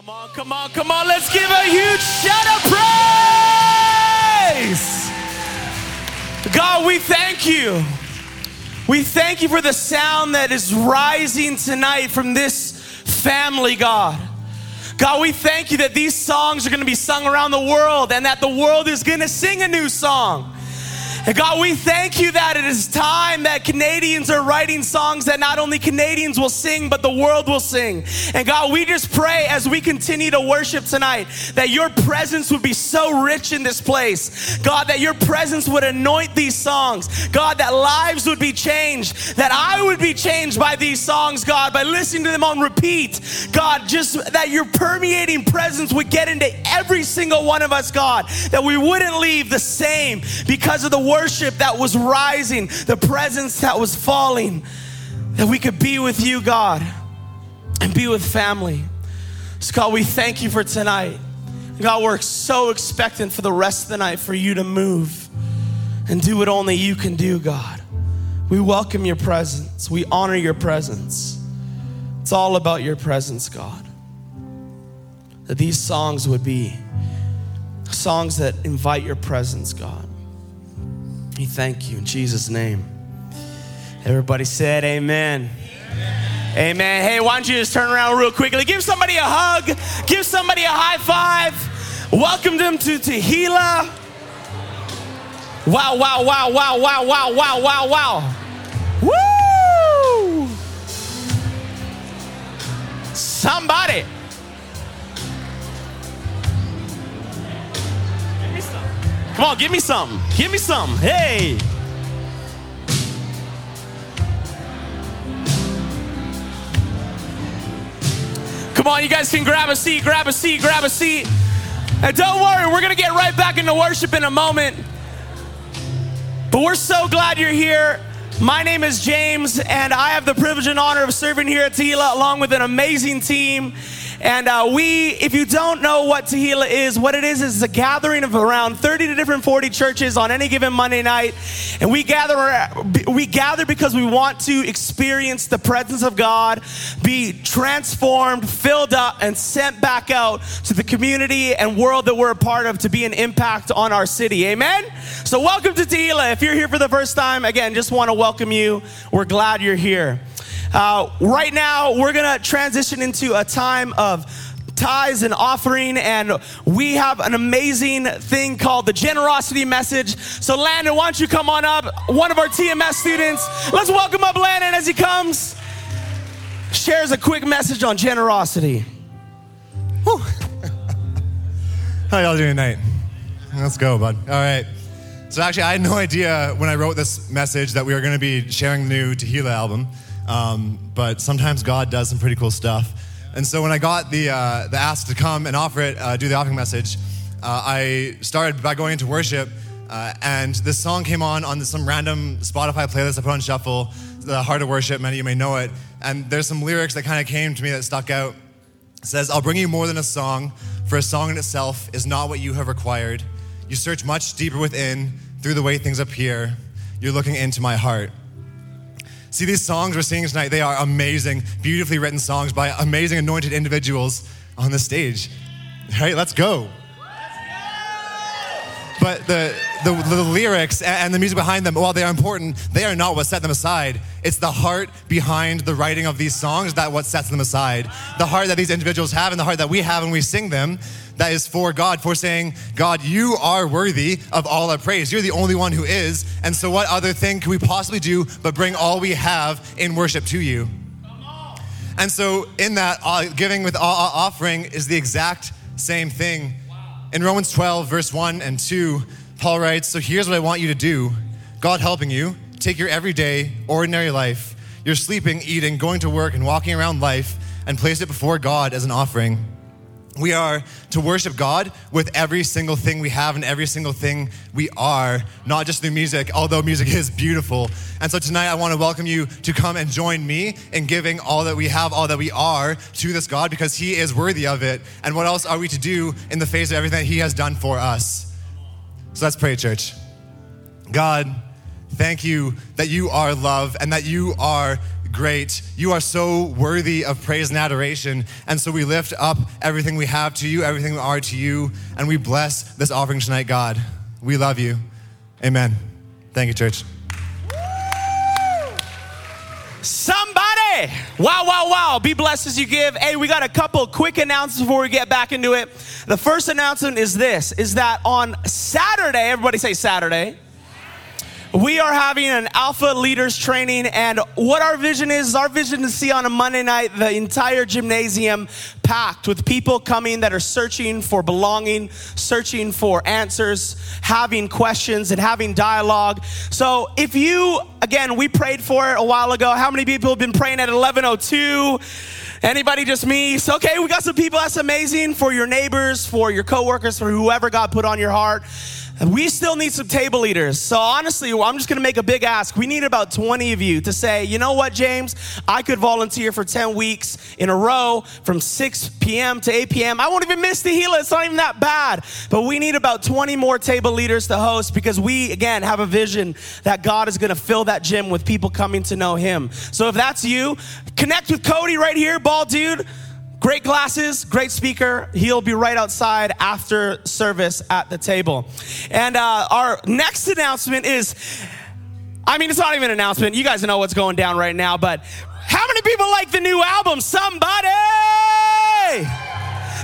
Come on, come on, come on. Let's give a huge shout of praise. God, we thank you. We thank you for the sound that is rising tonight from this family, God. God, we thank you that these songs are going to be sung around the world and that the world is going to sing a new song. And God, we thank you that it is time that Canadians are writing songs that not only Canadians will sing, but the world will sing. And God, we just pray as we continue to worship tonight that your presence would be so rich in this place. God, that your presence would anoint these songs. God, that lives would be changed, that I would be changed by these songs, God, by listening to them on repeat. God, just that your permeating presence would get into every single one of us, God, that we wouldn't leave the same because of the worship that was rising, the presence that was falling, that we could be with you, God, and be with family. So, God, we thank you for tonight. God, we're so expectant for the rest of the night for you to move and do what only you can do, God. We welcome your presence, we honor your presence. It's all about your presence, God. That these songs would be songs that invite your presence, God. We thank you in Jesus' name. Everybody said amen. amen. Amen. Hey, why don't you just turn around real quickly? Give somebody a hug, give somebody a high five, welcome them to Tehillah. Wow, wow, wow, wow, wow, wow, wow, wow, wow. Woo! Somebody. Come on, give me some. Give me some. Hey. Come on, you guys can grab a seat, grab a seat, grab a seat. And don't worry, we're going to get right back into worship in a moment. But we're so glad you're here. My name is James, and I have the privilege and honor of serving here at Tehillah along with an amazing team. And uh, we, if you don't know what Tehillah is, what it is is a gathering of around 30 to different 40 churches on any given Monday night. And we gather, we gather because we want to experience the presence of God, be transformed, filled up, and sent back out to the community and world that we're a part of to be an impact on our city. Amen? So, welcome to Tehillah. If you're here for the first time, again, just want to welcome you. We're glad you're here. Uh, right now, we're going to transition into a time of tithes and offering, and we have an amazing thing called the generosity message. So, Landon, why don't you come on up? One of our TMS students. Let's welcome up Landon as he comes. Shares a quick message on generosity. How y'all doing tonight? Let's go, bud. All right. So actually, I had no idea when I wrote this message that we were going to be sharing the new Tehillah album. Um, but sometimes God does some pretty cool stuff. And so when I got the, uh, the ask to come and offer it, uh, do the offering message, uh, I started by going into worship. Uh, and this song came on on some random Spotify playlist I put on shuffle, The Heart of Worship. Many of you may know it. And there's some lyrics that kind of came to me that stuck out. It says, I'll bring you more than a song, for a song in itself is not what you have required. You search much deeper within through the way things appear. You're looking into my heart. See, these songs we're singing tonight, they are amazing, beautifully written songs by amazing, anointed individuals on the stage. Right? Let's go. But the, the, the, lyrics and the music behind them, while they are important, they are not what set them aside. It's the heart behind the writing of these songs that what sets them aside. The heart that these individuals have and the heart that we have when we sing them that is for God, for saying, God, you are worthy of all our praise. You're the only one who is. And so, what other thing can we possibly do but bring all we have in worship to you? And so, in that, uh, giving with offering is the exact same thing. In Romans 12, verse 1 and 2, Paul writes, So here's what I want you to do. God helping you, take your everyday, ordinary life, you're sleeping, eating, going to work, and walking around life, and place it before God as an offering we are to worship God with every single thing we have and every single thing we are, not just through music, although music is beautiful. And so tonight I want to welcome you to come and join me in giving all that we have, all that we are to this God because He is worthy of it. And what else are we to do in the face of everything that He has done for us? So let's pray, church. God, thank you that you are love and that you are great. You are so worthy of praise and adoration. And so we lift up everything we have to you, everything we are to you, and we bless this offering tonight, God. We love you. Amen. Thank you, church. Somebody! Wow, wow, wow. Be blessed as you give. Hey, we got a couple quick announcements before we get back into it. The first announcement is this is that on Saturday, everybody say Saturday. We are having an alpha leaders training, and what our vision is, is our vision to see on a Monday night the entire gymnasium packed with people coming that are searching for belonging, searching for answers, having questions, and having dialogue. So, if you, again, we prayed for it a while ago. How many people have been praying at 1102? Anybody just me? So, okay, we got some people. That's amazing for your neighbors, for your coworkers, for whoever God put on your heart. We still need some table leaders. So honestly, I'm just gonna make a big ask. We need about 20 of you to say, you know what, James? I could volunteer for 10 weeks in a row from 6 p.m. to 8 p.m. I won't even miss Tehillah. It's not even that bad. But we need about 20 more table leaders to host because we, again, have a vision that God is gonna fill that gym with people coming to know Him. So if that's you, connect with Cody right here, bald dude. Great glasses, great speaker. He'll be right outside after service at the table. And uh, our next announcement is I mean, it's not even an announcement. You guys know what's going down right now, but how many people like the new album? Somebody!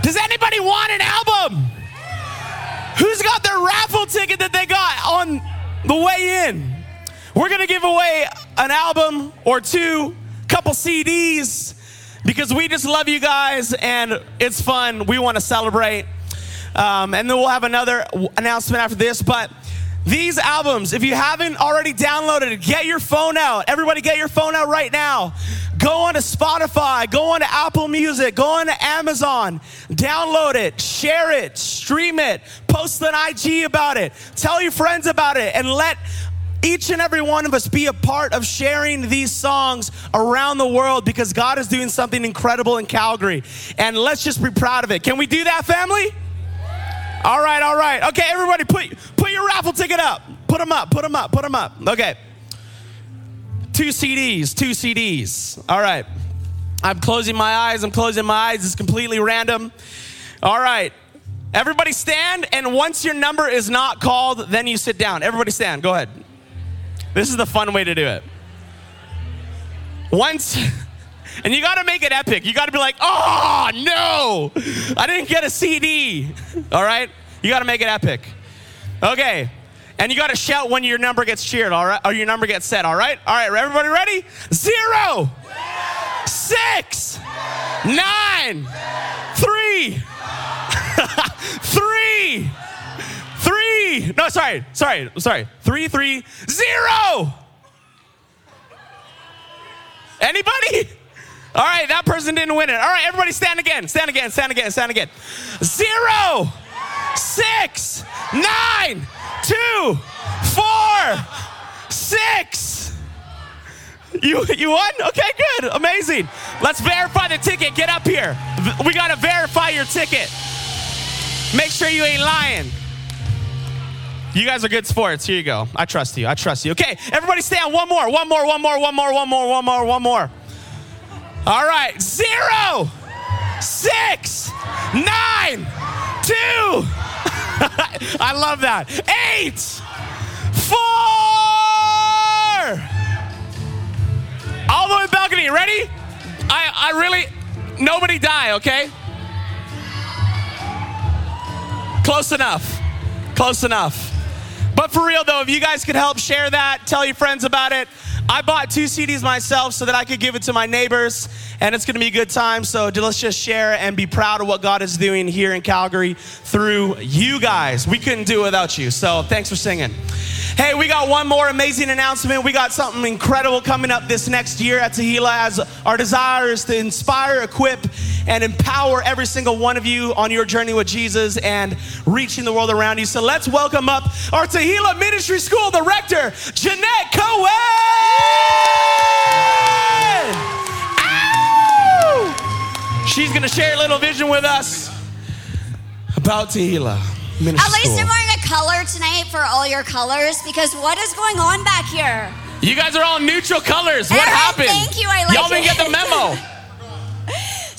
Does anybody want an album? Who's got their raffle ticket that they got on the way in? We're gonna give away an album or two, couple CDs because we just love you guys and it's fun. We want to celebrate. Um, and then we'll have another announcement after this. But these albums, if you haven't already downloaded it, get your phone out. Everybody, get your phone out right now. Go on to Spotify, go on to Apple Music, go on to Amazon, download it, share it, stream it, post an IG about it, tell your friends about it, and let each and every one of us be a part of sharing these songs around the world because God is doing something incredible in Calgary. And let's just be proud of it. Can we do that, family? All right, all right. Okay, everybody, put, put your raffle ticket up. Put them up, put them up, put them up. Okay. Two CDs, two CDs. All right. I'm closing my eyes. I'm closing my eyes. It's completely random. All right. Everybody stand, and once your number is not called, then you sit down. Everybody stand. Go ahead. This is the fun way to do it. Once, and you gotta make it epic. You gotta be like, oh no, I didn't get a CD. All right? You gotta make it epic. Okay. And you gotta shout when your number gets cheered, all right? Or your number gets set, all right? All right, everybody ready? Zero, six, nine, three, three. No, sorry, sorry, sorry. Three, three, zero. Anybody? All right, that person didn't win it. All right, everybody stand again, stand again, stand again, stand again. Zero, six, nine, two, four, six. You, you won? Okay, good, amazing. Let's verify the ticket. Get up here. We gotta verify your ticket. Make sure you ain't lying. You guys are good sports. Here you go. I trust you. I trust you. Okay, everybody stand. One more, one more, one more, one more, one more, one more, one more. All right. Zero, six, nine, two. I love that. Eight, four. All the way balcony. Ready? I, I really, nobody die, okay? Close enough. Close enough. But for real though, if you guys could help share that, tell your friends about it. I bought two CDs myself so that I could give it to my neighbors, and it's gonna be a good time. So let's just share and be proud of what God is doing here in Calgary through you guys. We couldn't do it without you. So thanks for singing. Hey, we got one more amazing announcement. We got something incredible coming up this next year at Tehillah as our desire is to inspire, equip, and empower every single one of you on your journey with Jesus and reaching the world around you. So let's welcome up our Tehillah Ministry School Director, Jeanette Cohen. Ow! She's going to share a little vision with us about Tehillah. Ministry At least School. I'm wearing a color tonight for all your colors because what is going on back here? You guys are all neutral colors. What happened? thank you, I like Y'all didn't it. get the memo.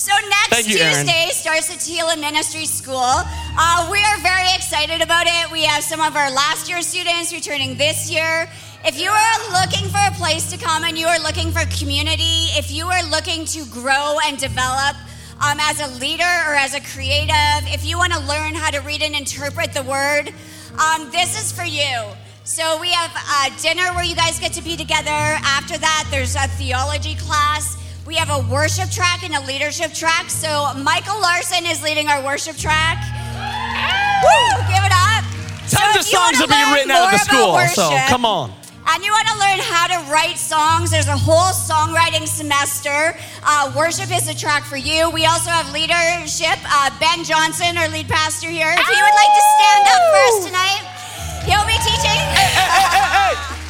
So next you. Tuesday starts the Tehillah Ministry School. Uh, we are very excited about it. We have some of our last year students returning this year. If you are looking for a place to come and you are looking for community, if you are looking to grow and develop um, as a leader or as a creative, if you want to learn how to read and interpret the word, um, this is for you. So we have a dinner where you guys get to be together. After that, there's a theology class. We have a worship track and a leadership track. So Michael Larson is leading our worship track. Woo! Give it up. So Tons if of songs are being written out of the school. about So come on. and you want to learn how to write songs, there's a whole songwriting semester. Uh, worship is a track for you. We also have leadership. Uh, ben Johnson, our lead pastor here, if he would like to stand up for us tonight, he'll be teaching.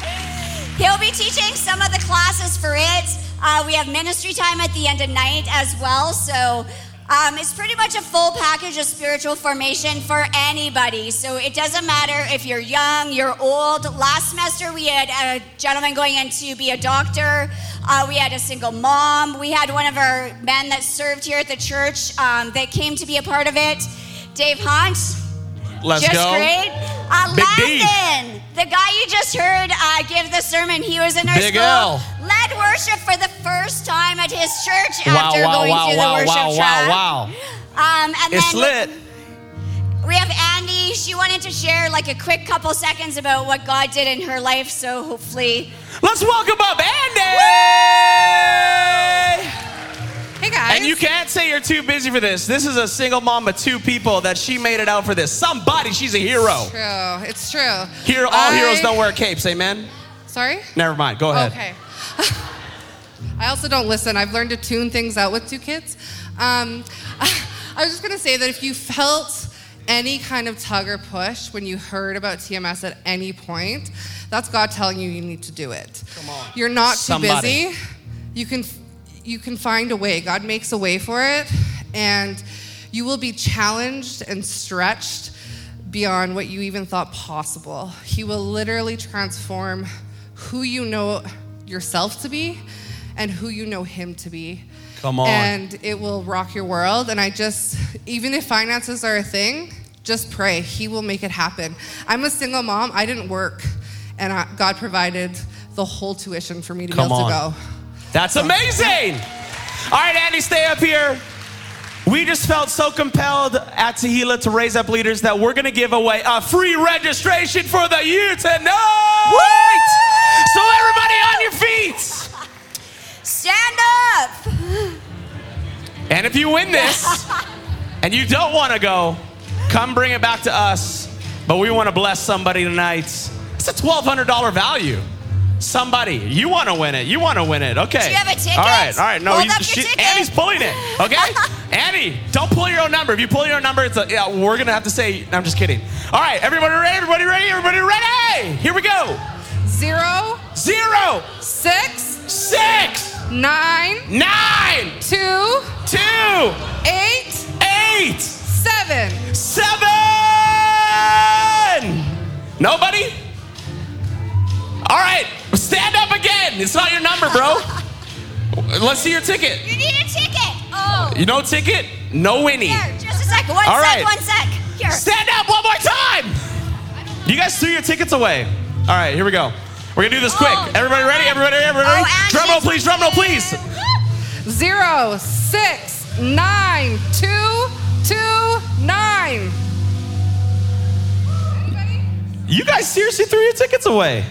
He'll be teaching some of the classes for it. Uh, we have ministry time at the end of night as well. So um, it's pretty much a full package of spiritual formation for anybody. So it doesn't matter if you're young, you're old. Last semester, we had a gentleman going in to be a doctor. Uh, we had a single mom. We had one of our men that served here at the church um, that came to be a part of it. Dave Hunt, Let's just go. great. Uh, Big D. Landon, the guy you just heard uh, give the sermon, he was in our Big school. L. Led worship for the first time at his church Wow, after wow, going wow, through wow, the worship wow, track. wow, wow. wow. Um, and It's then lit. we have Andy. She wanted to share like a quick couple seconds about what God did in her life. So hopefully, Let's welcome up Andy. Hey guys. And you can't say you're too busy for this. This is a single mom of two people that she made it out for this. Somebody, she's a hero. True. It's true. Here, all I- heroes don't wear capes. Amen. Sorry. Never mind. Go ahead. Okay. I also don't listen. I've learned to tune things out with two kids. Um, I was just gonna say that if you felt any kind of tug or push when you heard about TMS at any point, that's God telling you you need to do it. Come on. You're not too Somebody. busy. You can you can find a way. God makes a way for it, and you will be challenged and stretched beyond what you even thought possible. He will literally transform who you know yourself to be and who you know him to be. Come on. And it will rock your world. And I just, even if finances are a thing, just pray. He will make it happen. I'm a single mom. I didn't work, and I, God provided the whole tuition for me to Come be able on. to go. That's amazing. All right, Andy, stay up here. We just felt so compelled at Tehillah to raise up leaders that we're going to give away a free registration for the year tonight. So everybody on your feet. stand up. And if you win this and you don't want to go, come bring it back to us. But we want to bless somebody tonight. It's a $1,200 value. Somebody, you want to win it. You want to win it. Okay. Do you have a ticket? All right, all right. No, Hold you, up your she, ticket. Annie's pulling it. Okay? Annie, don't pull your own number. If you pull your own number, it's a, yeah, we're going to have to say, I'm just kidding. All right, everybody ready? Everybody ready? Everybody ready? Here we go. Zero, Zero, six, six, nine, nine, two, two, eight, eight, seven. Seven! Nobody? All right, stand up again. It's not your number, bro. Let's see your ticket. You need a ticket. Oh, You no ticket? No Winnie. here, just a second. One All sec, right. one sec. Here. Stand up one more time. You guys threw your tickets away. All right, here we go. We're gonna do this quick. Oh, Everybody ready? Everybody, everybody? Oh, drum roll, please. Drum roll, please. Zero, six, nine, two, two, nine. You guys seriously threw your tickets away.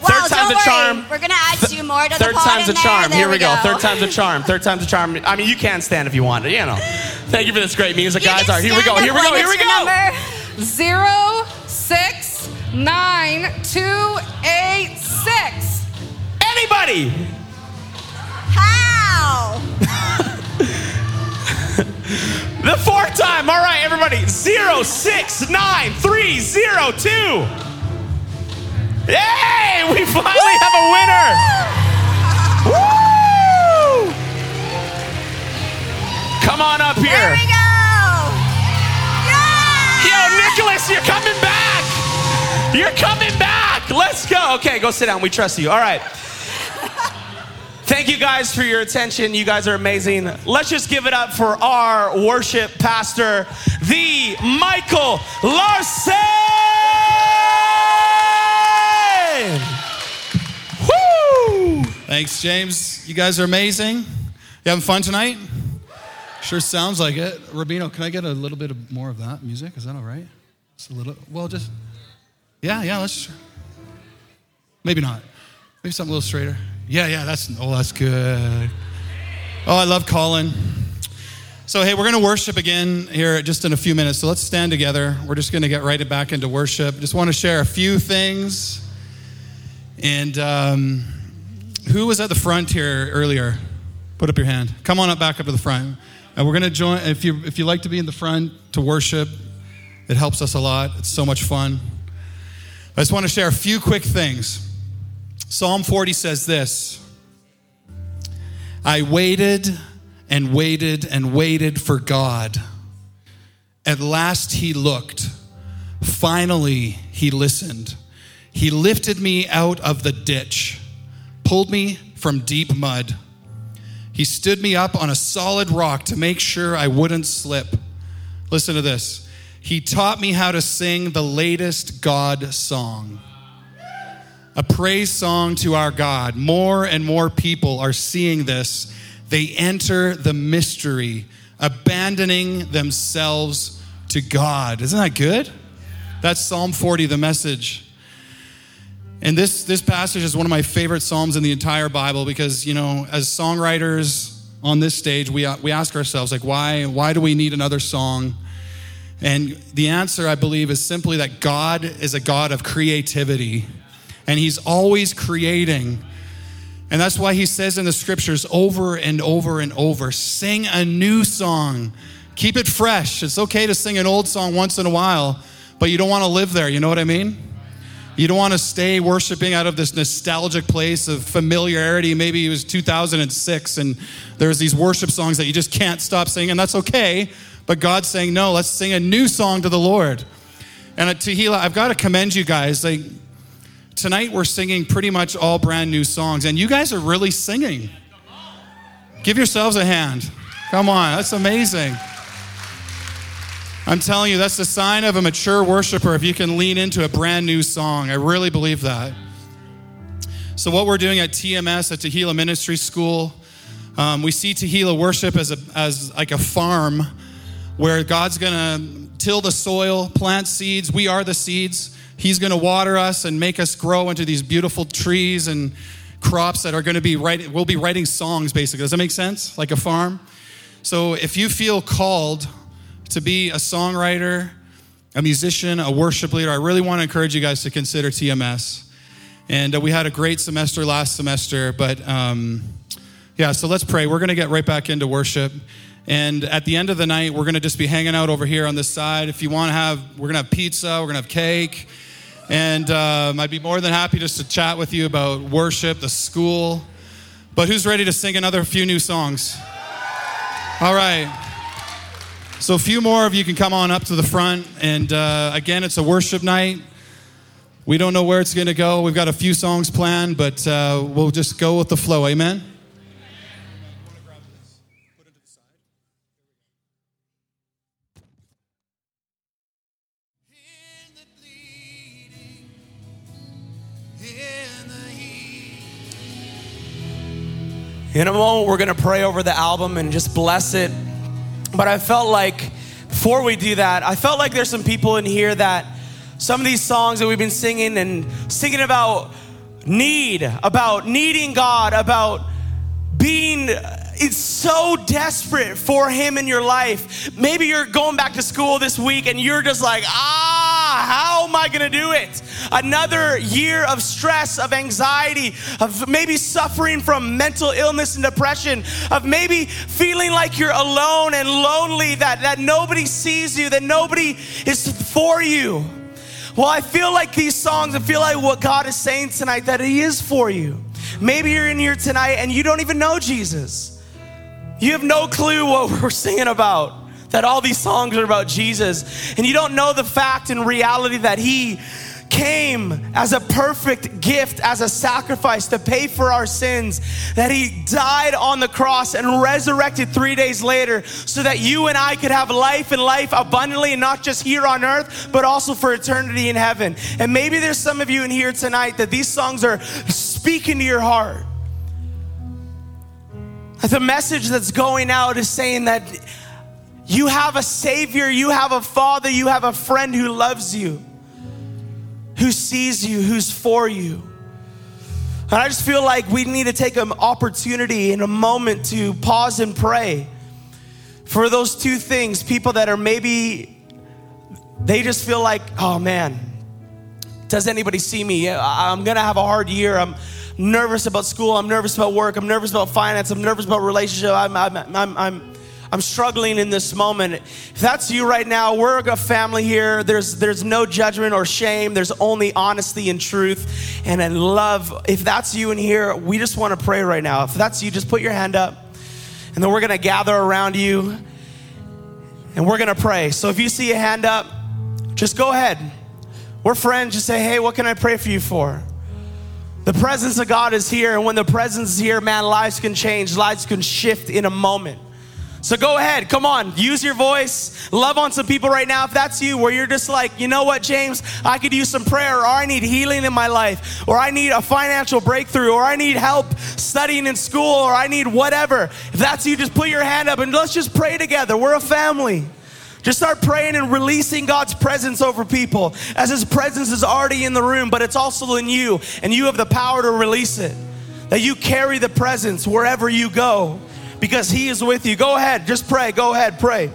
Wow, Third time's a charm. We're gonna add two more to the Third pot time's a charm. There. There Here we go. go. Third time's a charm. Third time's a charm. I mean, you can stand if you want to, you know. Thank you for this great music, You guys. All right, here we go. Here we go. Here we go. number. Zero, six, nine, two, eight, six. Anybody? How? The fourth time. All right, everybody. Zero, six, nine, three, zero, two. Yay! We finally have a winner. Woo! Come on up There here. we go. Yeah! Yo, Nicholas, you're coming back. You're coming back. Let's go. Okay, go sit down. We trust you. All right. Thank you guys for your attention. You guys are amazing. Let's just give it up for our worship pastor, the Michael Larson. Thanks, James. You guys are amazing. You having fun tonight? Sure sounds like it. Rubino, can I get a little bit more of that music? Is that all right? Just a little. Well, just. Yeah, yeah. Let's. Maybe not. Maybe something a little straighter. Yeah, yeah. That's. Oh, that's good. Oh, I love Colin. So, hey, we're going to worship again here just in a few minutes. So let's stand together. We're just going to get right back into worship. Just want to share a few things. And um, who was at the front here earlier? Put up your hand. Come on up back up to the front. And we're going to join. If you if you like to be in the front to worship, it helps us a lot. It's so much fun. I just want to share a few quick things. Psalm 40 says this I waited and waited and waited for God. At last he looked. Finally, he listened. He lifted me out of the ditch, pulled me from deep mud. He stood me up on a solid rock to make sure I wouldn't slip. Listen to this. He taught me how to sing the latest God song a praise song to our God. More and more people are seeing this. They enter the mystery, abandoning themselves to God. Isn't that good? That's Psalm 40, the message. And this, this passage is one of my favorite Psalms in the entire Bible because, you know, as songwriters on this stage, we, we ask ourselves, like, why, why do we need another song? And the answer, I believe, is simply that God is a God of creativity and He's always creating. And that's why He says in the scriptures over and over and over sing a new song. Keep it fresh. It's okay to sing an old song once in a while, but you don't want to live there. You know what I mean? You don't want to stay worshiping out of this nostalgic place of familiarity. Maybe it was 2006 and there's these worship songs that you just can't stop singing. And that's okay. But God's saying, no, let's sing a new song to the Lord. And at Tehillah, I've got to commend you guys. Like, tonight we're singing pretty much all brand new songs, and you guys are really singing. Give yourselves a hand. Come on, that's amazing. I'm telling you, that's the sign of a mature worshiper if you can lean into a brand new song. I really believe that. So, what we're doing at TMS, at Tehillah Ministry School, um, we see Tehillah worship as, a, as like a farm where God's gonna till the soil, plant seeds. We are the seeds. He's going to water us and make us grow into these beautiful trees and crops that are going to be writing, we'll be writing songs basically. Does that make sense? Like a farm? So if you feel called to be a songwriter, a musician, a worship leader, I really want to encourage you guys to consider TMS. And uh, we had a great semester last semester, but um, yeah, so let's pray. We're going to get right back into worship. And at the end of the night, we're going to just be hanging out over here on this side. If you want to have, we're going to have pizza, we're going to have cake. And um, I'd be more than happy just to chat with you about worship, the school. But who's ready to sing another few new songs? All right. So, a few more of you can come on up to the front. And uh, again, it's a worship night. We don't know where it's going to go. We've got a few songs planned, but uh, we'll just go with the flow. Amen? In a moment, we're going to pray over the album and just bless it. But I felt like before we do that, I felt like there's some people in here that some of these songs that we've been singing and singing about need, about needing God, about being it's so desperate for him in your life. Maybe you're going back to school this week and you're just like, ah, how am I gonna do it? Another year of stress, of anxiety, of maybe suffering from mental illness and depression, of maybe feeling like you're alone and lonely, that, that nobody sees you, that nobody is for you. Well, I feel like these songs, I feel like what God is saying tonight, that He is for you. Maybe you're in here tonight and you don't even know Jesus. You have no clue what we're singing about. That all these songs are about Jesus. And you don't know the fact and reality that He came as a perfect gift, as a sacrifice to pay for our sins, that he died on the cross and resurrected three days later so that you and I could have life and life abundantly, and not just here on earth, but also for eternity in heaven. And maybe there's some of you in here tonight that these songs are speaking to your heart. The message that's going out is saying that you have a Savior, you have a Father, you have a friend who loves you who sees you, who's for you. And I just feel like we need to take an opportunity in a moment to pause and pray for those two things. People that are maybe, they just feel like, oh man, does anybody see me? I'm gonna have a hard year. I'm nervous about school. I'm nervous about work. I'm nervous about finance. I'm nervous about relationship. I'm, I'm, I'm, I'm I'm struggling in this moment. If that's you right now, we're a family here. There's, there's no judgment or shame. There's only honesty and truth and in love. If that's you in here, we just want to pray right now. If that's you, just put your hand up. And then we're going to gather around you and we're going to pray. So if you see a hand up, just go ahead. We're friends. Just say, hey, what can I pray for you for? The presence of God is here. And when the presence is here, man, lives can change, lives can shift in a moment. So go ahead, come on, use your voice, love on some people right now. If that's you, where you're just like, you know what, James, I could use some prayer, or I need healing in my life, or I need a financial breakthrough, or I need help studying in school, or I need whatever. If that's you, just put your hand up and let's just pray together. We're a family. Just start praying and releasing God's presence over people as His presence is already in the room, but it's also in you, and you have the power to release it. That you carry the presence wherever you go because He is with you. Go ahead, just pray. Go ahead, pray.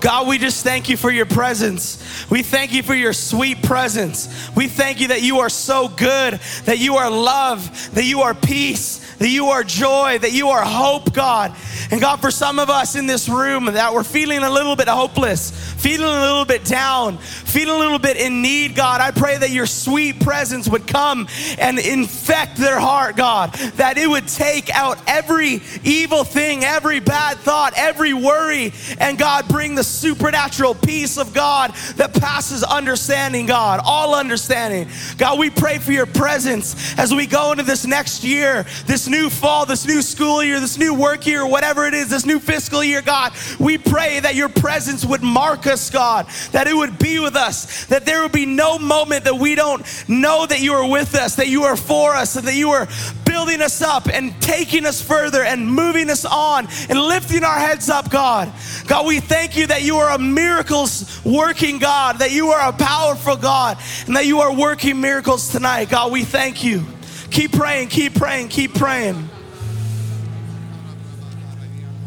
God, we just thank you for your presence. We thank you for your sweet presence. We thank you that you are so good, that you are love, that you are peace, that you are joy, that you are hope, God. And God, for some of us in this room that we're feeling a little bit hopeless, feeling a little bit down, feeling a little bit in need, God, I pray that your sweet presence would come and infect their heart, God, that it would take out every evil thing, every bad thought, every worry, and God, bring the supernatural peace of God that passes understanding, God, all understanding. God, we pray for your presence as we go into this next year, this new fall, this new school year, this new work year, whatever it is, this new fiscal year, God, we pray that your presence would mark us, God, that it would be with us, that there would be no moment that we don't know that you are with us, that you are for us, and that you are building us up and taking us further and moving us on and lifting our heads up, God. God, we thank you that you are a miracles working God, that you are a powerful God, and that you are working miracles tonight. God, we thank you. Keep praying, keep praying, keep praying.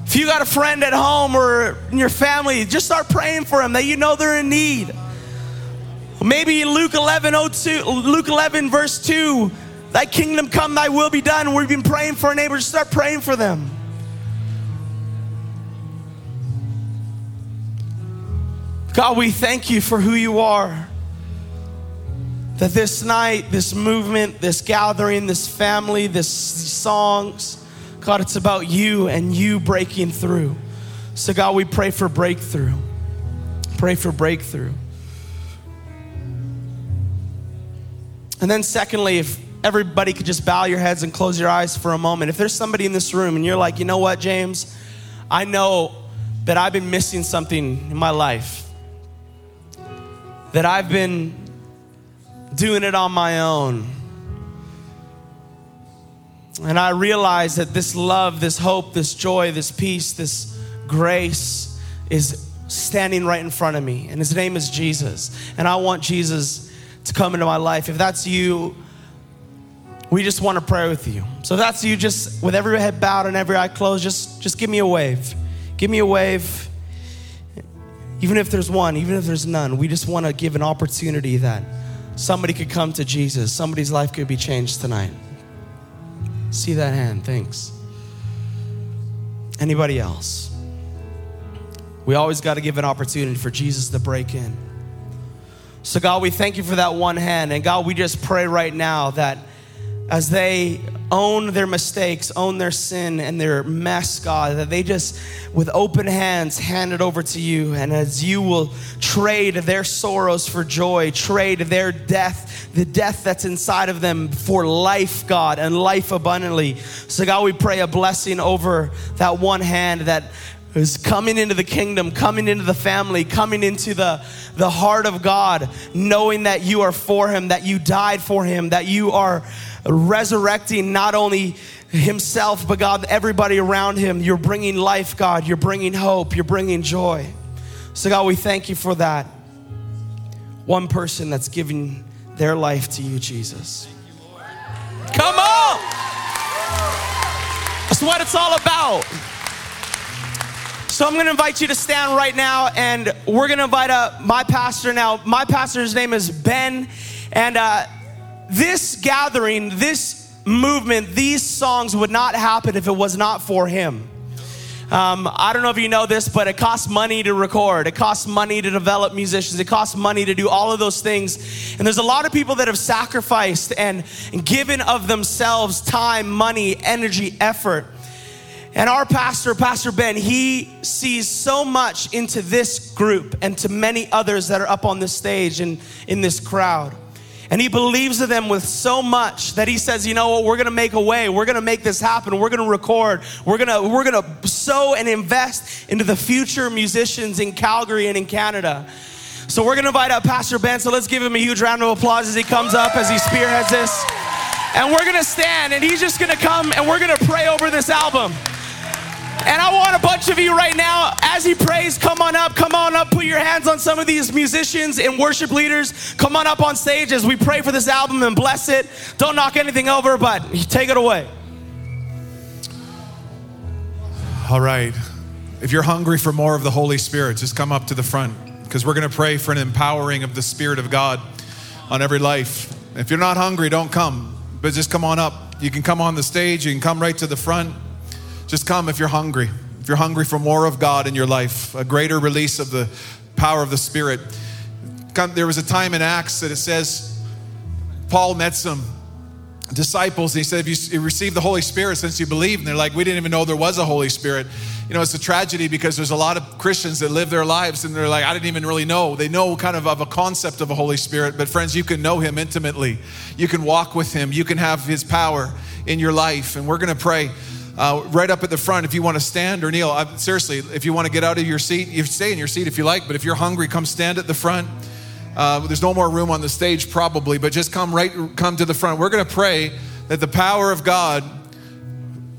If you got a friend at home or in your family, just start praying for them that you know they're in need. Maybe Luke 11, 02, Luke 11, verse 2, thy kingdom come, thy will be done. We've been praying for our neighbors, start praying for them. God, we thank you for who you are that this night, this movement, this gathering, this family, this songs, God, it's about you and you breaking through. So, God, we pray for breakthrough. Pray for breakthrough. And then, secondly, if everybody could just bow your heads and close your eyes for a moment. If there's somebody in this room and you're like, you know what, James, I know that I've been missing something in my life, that I've been doing it on my own. And I realize that this love, this hope, this joy, this peace, this grace is standing right in front of me. And his name is Jesus. And I want Jesus to come into my life. If that's you, we just want to pray with you. So if that's you, just with every head bowed and every eye closed, just, just give me a wave. Give me a wave. Even if there's one, even if there's none, we just want to give an opportunity that somebody could come to Jesus. Somebody's life could be changed tonight. See that hand, thanks. Anybody else? We always got to give an opportunity for Jesus to break in. So, God, we thank you for that one hand. And God, we just pray right now that as they own their mistakes, own their sin and their mess, God, that they just, with open hands, hand it over to you. And as you will trade their sorrows for joy, trade their death, the death that's inside of them for life, God, and life abundantly. So, God, we pray a blessing over that one hand that is coming into the kingdom, coming into the family, coming into the, the heart of God, knowing that you are for him, that you died for him, that you are resurrecting not only himself, but God, everybody around him. You're bringing life, God. You're bringing hope. You're bringing joy. So, God, we thank you for that. One person that's giving their life to you, Jesus. Come on! That's what it's all about. So I'm going to invite you to stand right now, and we're going to invite up my pastor now. My pastor's name is Ben, and uh, this gathering, this movement, these songs would not happen if it was not for him. Um, I don't know if you know this, but it costs money to record. It costs money to develop musicians. It costs money to do all of those things. And there's a lot of people that have sacrificed and, given of themselves time, money, energy, effort. And our pastor, Pastor Ben, he sees so much into this group and to many others that are up on this stage and in this crowd. And he believes in them with so much that he says, you know what, we're gonna make a way, we're gonna make this happen, we're gonna record, we're gonna, we're gonna sow and invest into the future musicians in Calgary and in Canada. So we're gonna invite up Pastor Ben. So let's give him a huge round of applause as he comes up, as he spearheads this. And we're gonna stand and he's just gonna come and we're gonna pray over this album. And I want a bunch of you right now, as he prays, come on up, come on up, put your hands on some of these musicians and worship leaders. Come on up on stage as we pray for this album and bless it. Don't knock anything over, but take it away. All right. If you're hungry for more of the Holy Spirit, just come up to the front because we're going to pray for an empowering of the Spirit of God on every life. If you're not hungry, don't come, but just come on up. You can come on the stage, you can come right to the front. Just come if you're hungry. If you're hungry for more of God in your life, a greater release of the power of the Spirit. Come, there was a time in Acts that it says Paul met some disciples and he said, Have you received the Holy Spirit since you believed? And they're like, We didn't even know there was a Holy Spirit. You know, it's a tragedy because there's a lot of Christians that live their lives and they're like, I didn't even really know. They know kind of of a concept of a Holy Spirit, but friends, you can know him intimately. You can walk with him. You can have his power in your life. And we're going to pray. Uh, right up at the front, if you want to stand or kneel, I, seriously, if you want to get out of your seat, you stay in your seat if you like, but if you're hungry, come stand at the front. Uh, there's no more room on the stage probably, but just come right, come to the front. We're going to pray that the power of God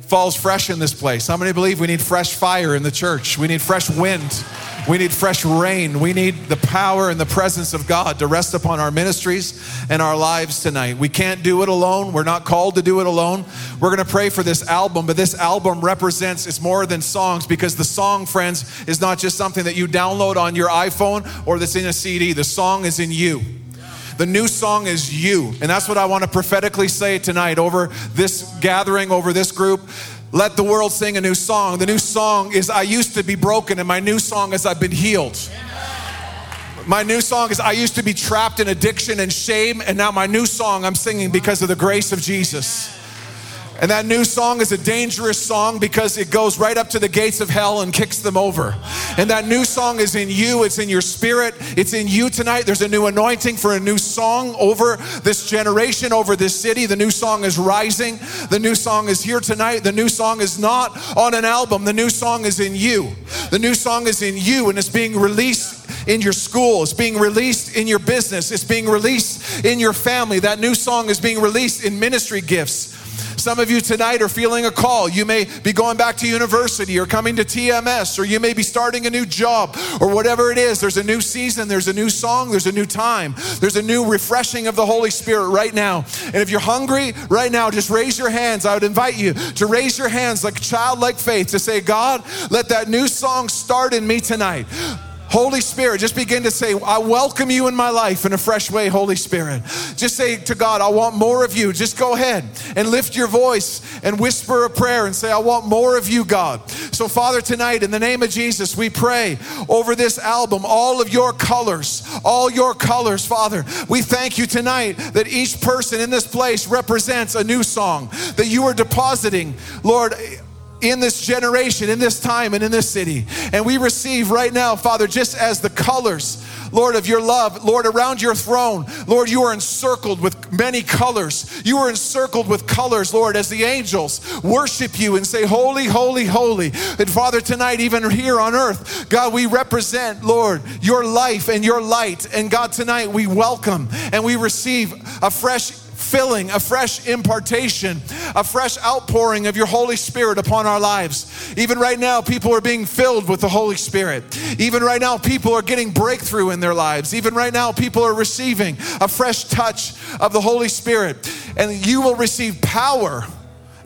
falls fresh in this place. How many believe we need fresh fire in the church? We need fresh wind. We need fresh rain. We need the power and the presence of God to rest upon our ministries and our lives tonight. We can't do it alone. We're not called to do it alone. We're going to pray for this album, but this album represents, it's more than songs because the song, friends, is not just something that you download on your iPhone or that's in a CD. The song is in you. The new song is you. And that's what I want to prophetically say tonight over this gathering, over this group. Let the world sing a new song. The new song is I used to be broken, and my new song is I've been healed. My new song is I used to be trapped in addiction and shame, and now my new song I'm singing because of the grace of Jesus. And that new song is a dangerous song because it goes right up to the gates of hell and kicks them over. And that new song is in you, it's in your spirit, it's in you tonight. There's a new anointing for a new song over this generation, over this city. The new song is rising. The new song is here tonight. The new song is not on an album, the new song is in you. The new song is in you and it's being released in your school, it's being released in your business, it's being released in your family. That new song is being released in ministry gifts. Some of you tonight are feeling a call. You may be going back to university or coming to TMS, or you may be starting a new job or whatever it is. There's a new season, there's a new song, there's a new time, there's a new refreshing of the Holy Spirit right now. And if you're hungry right now, just raise your hands. I would invite you to raise your hands like childlike faith to say, God, let that new song start in me tonight. Holy Spirit, just begin to say, I welcome you in my life in a fresh way, Holy Spirit. Just say to God, I want more of you. Just go ahead and lift your voice and whisper a prayer and say, I want more of you, God. So, Father, tonight, in the name of Jesus, we pray over this album, all of your colors, all your colors, Father. We thank you tonight that each person in this place represents a new song that you are depositing, Lord in this generation, in this time, and in this city. And we receive right now, Father, just as the colors, Lord, of your love, Lord, around your throne, Lord, you are encircled with many colors. You are encircled with colors, Lord, as the angels worship you and say, Holy, holy, holy. And Father, tonight, even here on earth, God, we represent, Lord, your life and your light. And God, tonight, we welcome and we receive a fresh filling, a fresh impartation, a fresh outpouring of your Holy Spirit upon our lives. Even right now, people are being filled with the Holy Spirit. Even right now, people are getting breakthrough in their lives. Even right now, people are receiving a fresh touch of the Holy Spirit. And you will receive power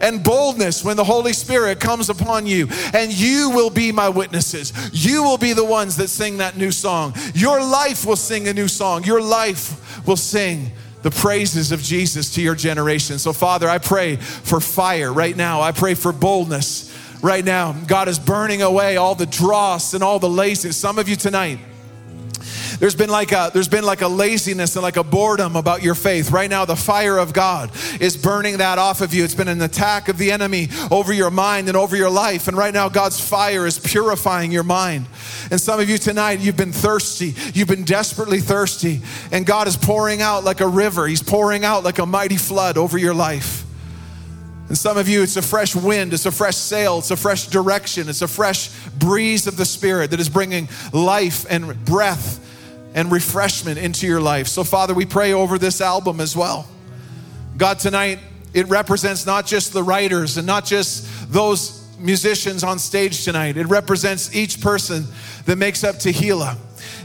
and boldness when the Holy Spirit comes upon you. And you will be my witnesses. You will be the ones that sing that new song. Your life will sing a new song. Your life will sing the praises of Jesus to your generation. So, Father, I pray for fire right now. I pray for boldness right now. God is burning away all the dross and all the laziness. Some of you tonight, there's been like a there's been like a laziness and like a boredom about your faith. Right now the fire of God is burning that off of you. It's been an attack of the enemy over your mind and over your life and right now God's fire is purifying your mind. And some of you tonight you've been thirsty. You've been desperately thirsty and God is pouring out like a river. He's pouring out like a mighty flood over your life. And some of you, it's a fresh wind, it's a fresh sail, it's a fresh direction, it's a fresh breeze of the Spirit that is bringing life and breath and refreshment into your life. So, Father, we pray over this album as well. God, tonight, it represents not just the writers and not just those musicians on stage tonight, it represents each person that makes up Tehillah.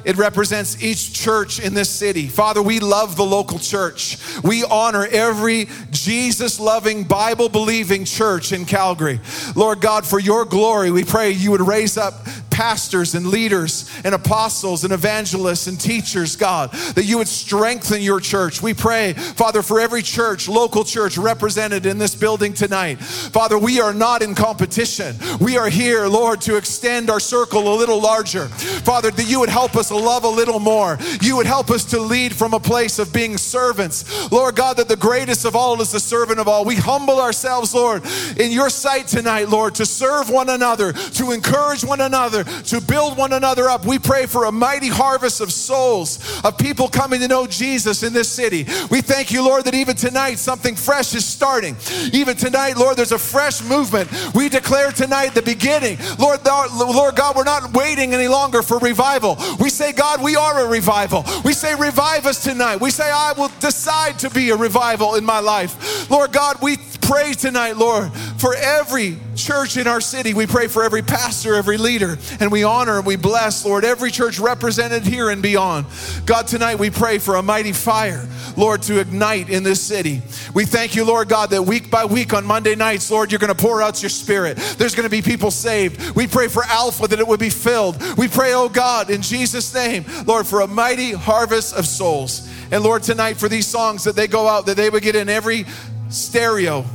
It represents each church in this city. Father, we love the local church. We honor every Jesus loving, Bible believing church in Calgary. Lord God, for your glory, we pray you would raise up pastors and leaders and apostles and evangelists and teachers, God, that you would strengthen your church. We pray, Father, for every church, local church represented in this building tonight. Father, we are not in competition. We are here, Lord, to extend our circle a little larger. Father, that you would help us love a little more. You would help us to lead from a place of being servants. Lord God, that the greatest of all is the servant of all. We humble ourselves, Lord, in your sight tonight, Lord, to serve one another, to encourage one another, to build one another up. We pray for a mighty harvest of souls, of people coming to know Jesus in this city. We thank you, Lord, that even tonight something fresh is starting. Even tonight, Lord, there's a fresh movement. We declare tonight the beginning. Lord, Lord God, we're not waiting any longer for revival. We say, God, we are a revival. We say, revive us tonight. We say, I will decide to be a revival in my life. Lord God, we pray tonight, Lord, for every church in our city. We pray for every pastor, every leader, and we honor and we bless, Lord, every church represented here and beyond. God, tonight we pray for a mighty fire, Lord, to ignite in this city. We thank you, Lord God, that week by week on Monday nights, Lord, you're going to pour out your spirit. There's going to be people saved. We pray for Alpha that it would be filled. We pray, oh God, in Jesus' name, Lord, for a mighty harvest of souls. And Lord, tonight for these songs that they go out, that they would get in every stereo,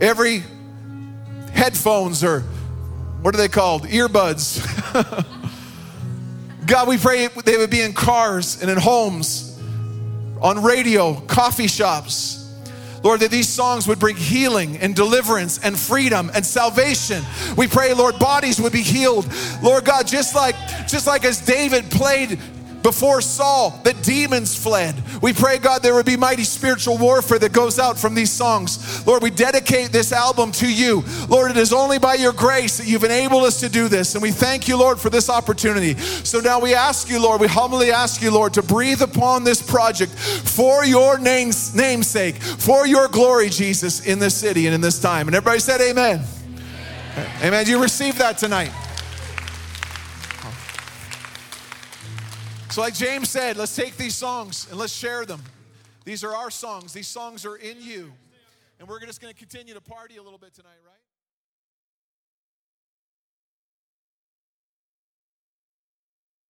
every headphones or what are they called? Earbuds. God, we pray they would be in cars and in homes, on radio, coffee shops. Lord, that these songs would bring healing and deliverance and freedom and salvation. We pray, Lord, bodies would be healed. Lord God, just like just like as David played before Saul that demons fled. We pray, God, there would be mighty spiritual warfare that goes out from these songs. Lord, we dedicate this album to you. Lord, it is only by your grace that you've enabled us to do this. And we thank you, Lord, for this opportunity. So now we ask you, Lord, we humbly ask you, Lord, to breathe upon this project for your name's namesake, for your glory, Jesus, in this city and in this time. And everybody said, Amen. Amen. amen. You receive that tonight. So, like James said, let's take these songs and let's share them. These are our songs. These songs are in you. And we're just going to continue to party a little bit tonight, right?